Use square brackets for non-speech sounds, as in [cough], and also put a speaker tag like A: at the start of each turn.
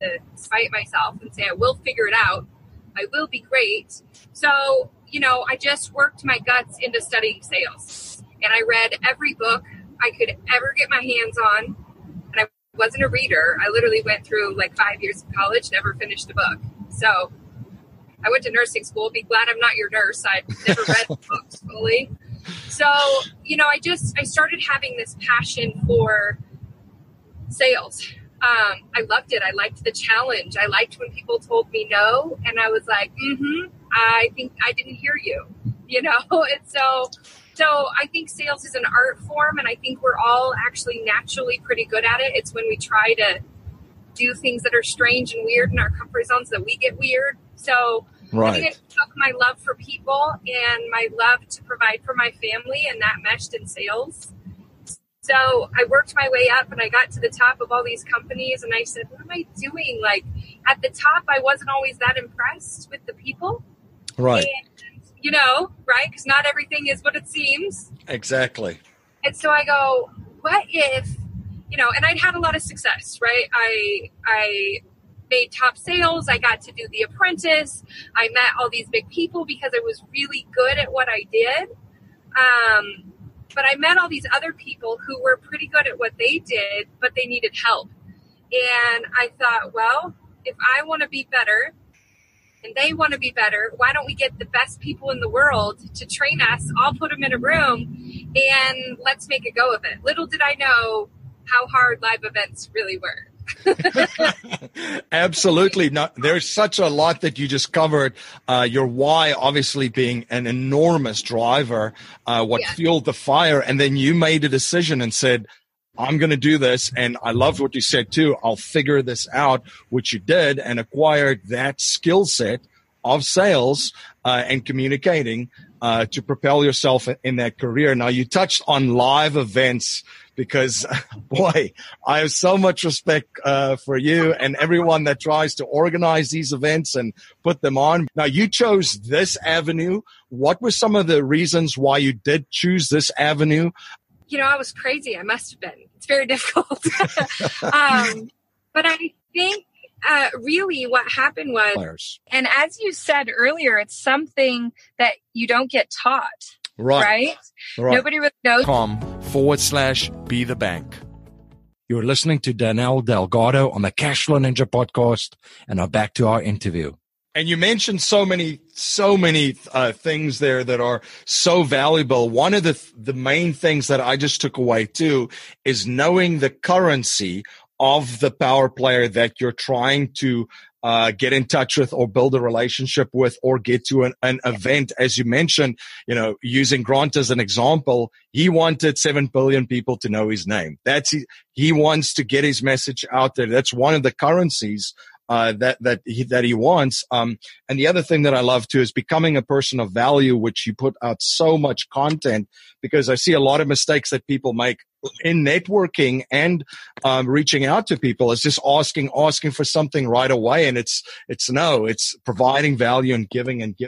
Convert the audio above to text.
A: to spite myself and say, I will figure it out. I will be great. So, you know, I just worked my guts into studying sales. And I read every book I could ever get my hands on. And I wasn't a reader. I literally went through like five years of college, never finished a book. So I went to nursing school. Be glad I'm not your nurse. I never read [laughs] books fully. So, you know, I just I started having this passion for sales. Um, I loved it. I liked the challenge. I liked when people told me no, and I was like, mm-hmm, I think I didn't hear you, [laughs] you know. [laughs] And so, so I think sales is an art form, and I think we're all actually naturally pretty good at it. It's when we try to do things that are strange and weird in our comfort zones that we get weird. So
B: right.
A: I think it took my love for people and my love to provide for my family, and that meshed in sales. So I worked my way up and I got to the top of all these companies and I said, what am I doing? Like at the top, I wasn't always that impressed with the people.
B: Right.
A: And, you know, right? Because not everything is what it seems.
B: Exactly.
A: And so I go, what if, you know, and I'd had a lot of success, right? I, I made top sales. I got to do the apprentice. I met all these big people because I was really good at what I did. Um, but I met all these other people who were pretty good at what they did, but they needed help. And I thought, well, if I want to be better and they want to be better, why don't we get the best people in the world to train us? I'll put them in a room and let's make a go of it. Little did I know how hard live events really were. [laughs]
B: Absolutely. No, there's such a lot that you just covered. Uh, your why, obviously, being an enormous driver, uh, what yeah. fueled the fire. And then you made a decision and said, I'm going to do this. And I loved what you said too. I'll figure this out, which you did and acquired that skill set of sales uh, and communicating uh, to propel yourself in that career. Now, you touched on live events because [laughs] boy, I have so much respect uh, for you and everyone that tries to organize these events and put them on. Now, you chose this avenue. What were some of the reasons why you did choose this avenue?
A: You know, I was crazy. I must have been. It's very difficult. [laughs] um, but I think uh, really what happened was, and as you said earlier, it's something that you don't get taught.
B: Right.
A: Right? right. Nobody really knows.
B: Com forward slash be the bank. You're listening to Danelle Delgado on the Cashflow Ninja podcast and I'm back to our interview. And you mentioned so many, so many uh, things there that are so valuable. One of the the main things that I just took away too is knowing the currency of the power player that you're trying to uh, get in touch with or build a relationship with or get to an, an event. As you mentioned, you know, using Grant as an example, he wanted 7 billion people to know his name. That's, he, he wants to get his message out there. That's one of the currencies uh, that that he, that he wants. Um, and the other thing that I love too is becoming a person of value, which you put out so much content because I see a lot of mistakes that people make in networking and um, reaching out to people is just asking asking for something right away and it's it's no it's providing value and giving and